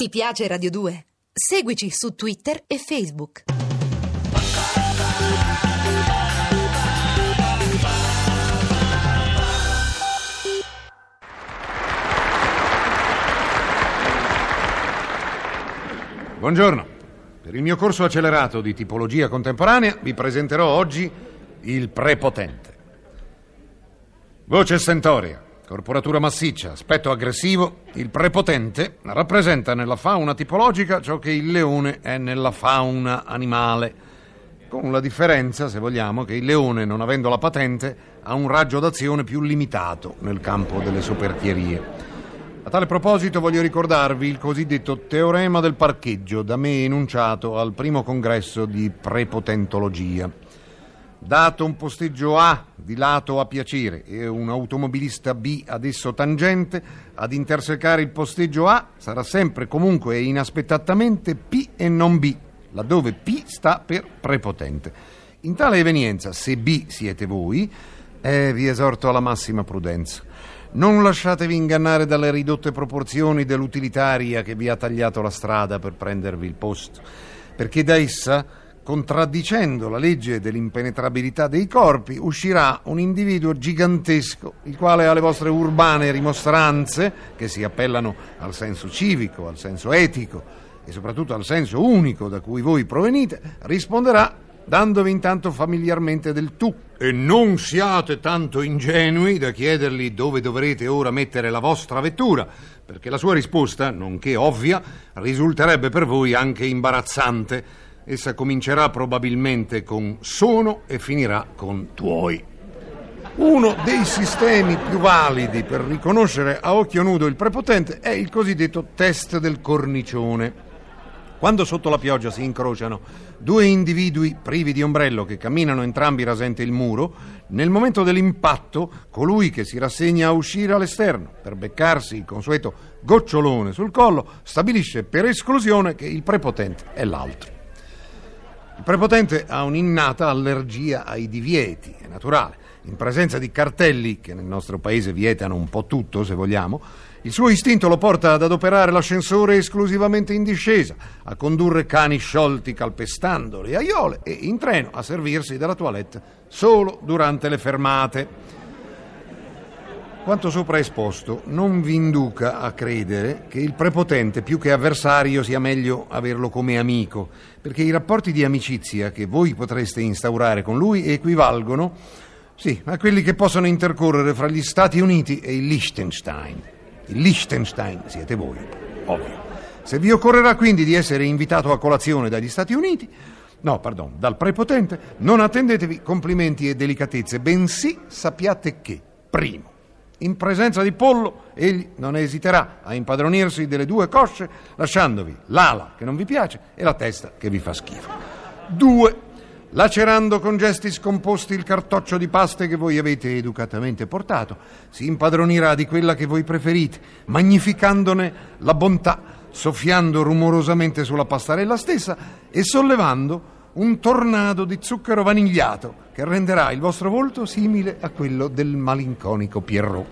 Ti piace Radio 2? Seguici su Twitter e Facebook. Buongiorno. Per il mio corso accelerato di tipologia contemporanea vi presenterò oggi il prepotente. Voce stentoria, corporatura massiccia, aspetto aggressivo, il prepotente rappresenta nella fauna tipologica ciò che il leone è nella fauna animale, con la differenza, se vogliamo, che il leone, non avendo la patente, ha un raggio d'azione più limitato nel campo delle soperchierie. A tale proposito voglio ricordarvi il cosiddetto teorema del parcheggio da me enunciato al primo congresso di prepotentologia. Dato un posteggio A di lato a piacere e un automobilista B ad esso tangente, ad intersecare il posteggio A sarà sempre comunque e inaspettatamente P e non B, laddove P sta per prepotente. In tale evenienza, se B siete voi, eh, vi esorto alla massima prudenza. Non lasciatevi ingannare dalle ridotte proporzioni dell'utilitaria che vi ha tagliato la strada per prendervi il posto, perché da essa, contraddicendo la legge dell'impenetrabilità dei corpi, uscirà un individuo gigantesco, il quale alle vostre urbane rimostranze, che si appellano al senso civico, al senso etico e soprattutto al senso unico da cui voi provenite, risponderà dandovi intanto familiarmente del tu. E non siate tanto ingenui da chiedergli dove dovrete ora mettere la vostra vettura, perché la sua risposta, nonché ovvia, risulterebbe per voi anche imbarazzante. Essa comincerà probabilmente con sono e finirà con tuoi. Uno dei sistemi più validi per riconoscere a occhio nudo il prepotente è il cosiddetto test del cornicione. Quando sotto la pioggia si incrociano due individui privi di ombrello che camminano entrambi rasente il muro, nel momento dell'impatto colui che si rassegna a uscire all'esterno per beccarsi il consueto gocciolone sul collo stabilisce per esclusione che il prepotente è l'altro. Il prepotente ha un'innata allergia ai divieti, è naturale. In presenza di cartelli che nel nostro paese vietano un po' tutto, se vogliamo, il suo istinto lo porta ad adoperare l'ascensore esclusivamente in discesa, a condurre cani sciolti calpestando le aiole e in treno a servirsi della toilette solo durante le fermate. Quanto sopra esposto non vi induca a credere che il prepotente più che avversario sia meglio averlo come amico, perché i rapporti di amicizia che voi potreste instaurare con lui equivalgono, sì, a quelli che possono intercorrere fra gli Stati Uniti e il Liechtenstein. Il Liechtenstein siete voi, ovvio. Se vi occorrerà quindi di essere invitato a colazione dagli Stati Uniti, no, pardon, dal prepotente, non attendetevi complimenti e delicatezze, bensì sappiate che, primo, in presenza di Pollo, egli non esiterà a impadronirsi delle due cosce, lasciandovi l'ala che non vi piace e la testa che vi fa schifo. Due, lacerando con gesti scomposti il cartoccio di paste che voi avete educatamente portato, si impadronirà di quella che voi preferite, magnificandone la bontà, soffiando rumorosamente sulla pastarella stessa e sollevando un tornado di zucchero vanigliato che renderà il vostro volto simile a quello del malinconico Pierrot.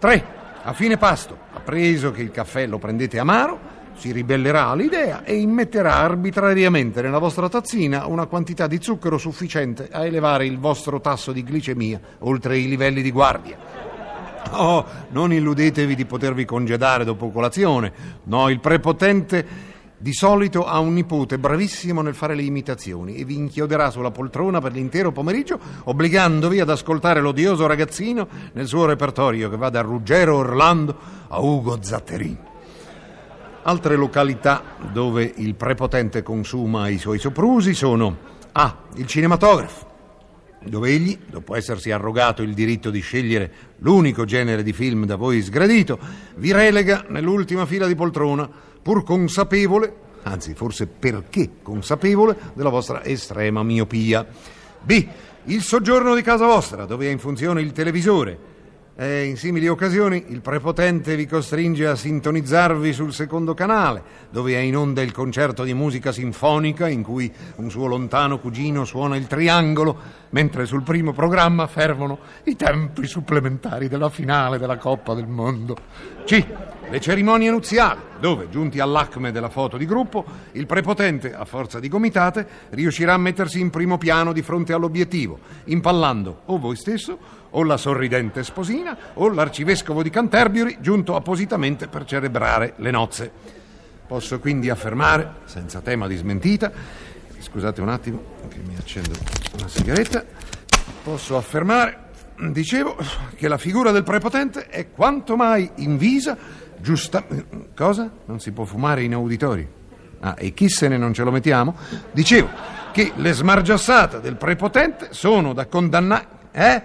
3. A fine pasto, appreso che il caffè lo prendete amaro, si ribellerà all'idea e immetterà arbitrariamente nella vostra tazzina una quantità di zucchero sufficiente a elevare il vostro tasso di glicemia oltre i livelli di guardia. Oh, non illudetevi di potervi congedare dopo colazione. No, il prepotente di solito ha un nipote bravissimo nel fare le imitazioni e vi inchioderà sulla poltrona per l'intero pomeriggio, obbligandovi ad ascoltare l'odioso ragazzino nel suo repertorio che va da Ruggero Orlando a Ugo Zatterin. Altre località dove il prepotente consuma i suoi soprusi sono A. Il cinematografo, dove egli, dopo essersi arrogato il diritto di scegliere l'unico genere di film da voi sgradito, vi relega nell'ultima fila di poltrona, pur consapevole, anzi forse perché consapevole, della vostra estrema miopia. B. Il soggiorno di casa vostra, dove è in funzione il televisore, e in simili occasioni il prepotente vi costringe a sintonizzarvi sul secondo canale, dove è in onda il concerto di musica sinfonica in cui un suo lontano cugino suona il triangolo, mentre sul primo programma fervono i tempi supplementari della finale della Coppa del Mondo. C. le cerimonie nuziali, dove, giunti all'acme della foto di gruppo, il prepotente, a forza di gomitate, riuscirà a mettersi in primo piano di fronte all'obiettivo, impallando o voi stesso, o la sorridente sposina, o l'arcivescovo di Canterbury, giunto appositamente per celebrare le nozze. Posso quindi affermare, senza tema di smentita, scusate un attimo che mi accendo una sigaretta, posso affermare, dicevo, che la figura del prepotente è quanto mai invisa Giusta. Cosa? Non si può fumare in auditori? Ah, e chi se ne non ce lo mettiamo? Dicevo che le smargiassate del prepotente sono da condannare. Eh?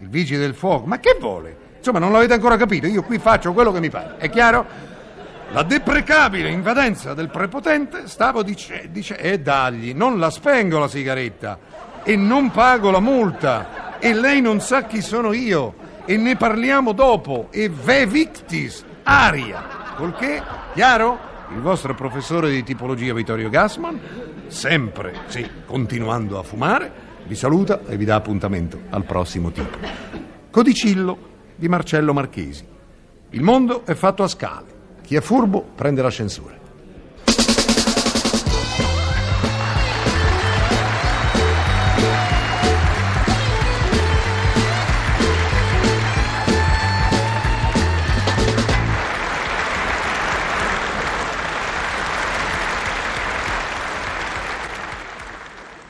Il vigile del fuoco. Ma che vuole? Insomma, non l'avete ancora capito. Io qui faccio quello che mi pare. È chiaro? La deprecabile invadenza del prepotente, stavo dicendo. Dice, e dagli, non la spengo la sigaretta. E non pago la multa. E lei non sa chi sono io. E ne parliamo dopo. E ve victis aria. Col che, chiaro? Il vostro professore di tipologia Vittorio Gassman, sempre, sì, continuando a fumare, vi saluta e vi dà appuntamento al prossimo tipo. Codicillo di Marcello Marchesi. Il mondo è fatto a scale. Chi è furbo prende l'ascensore.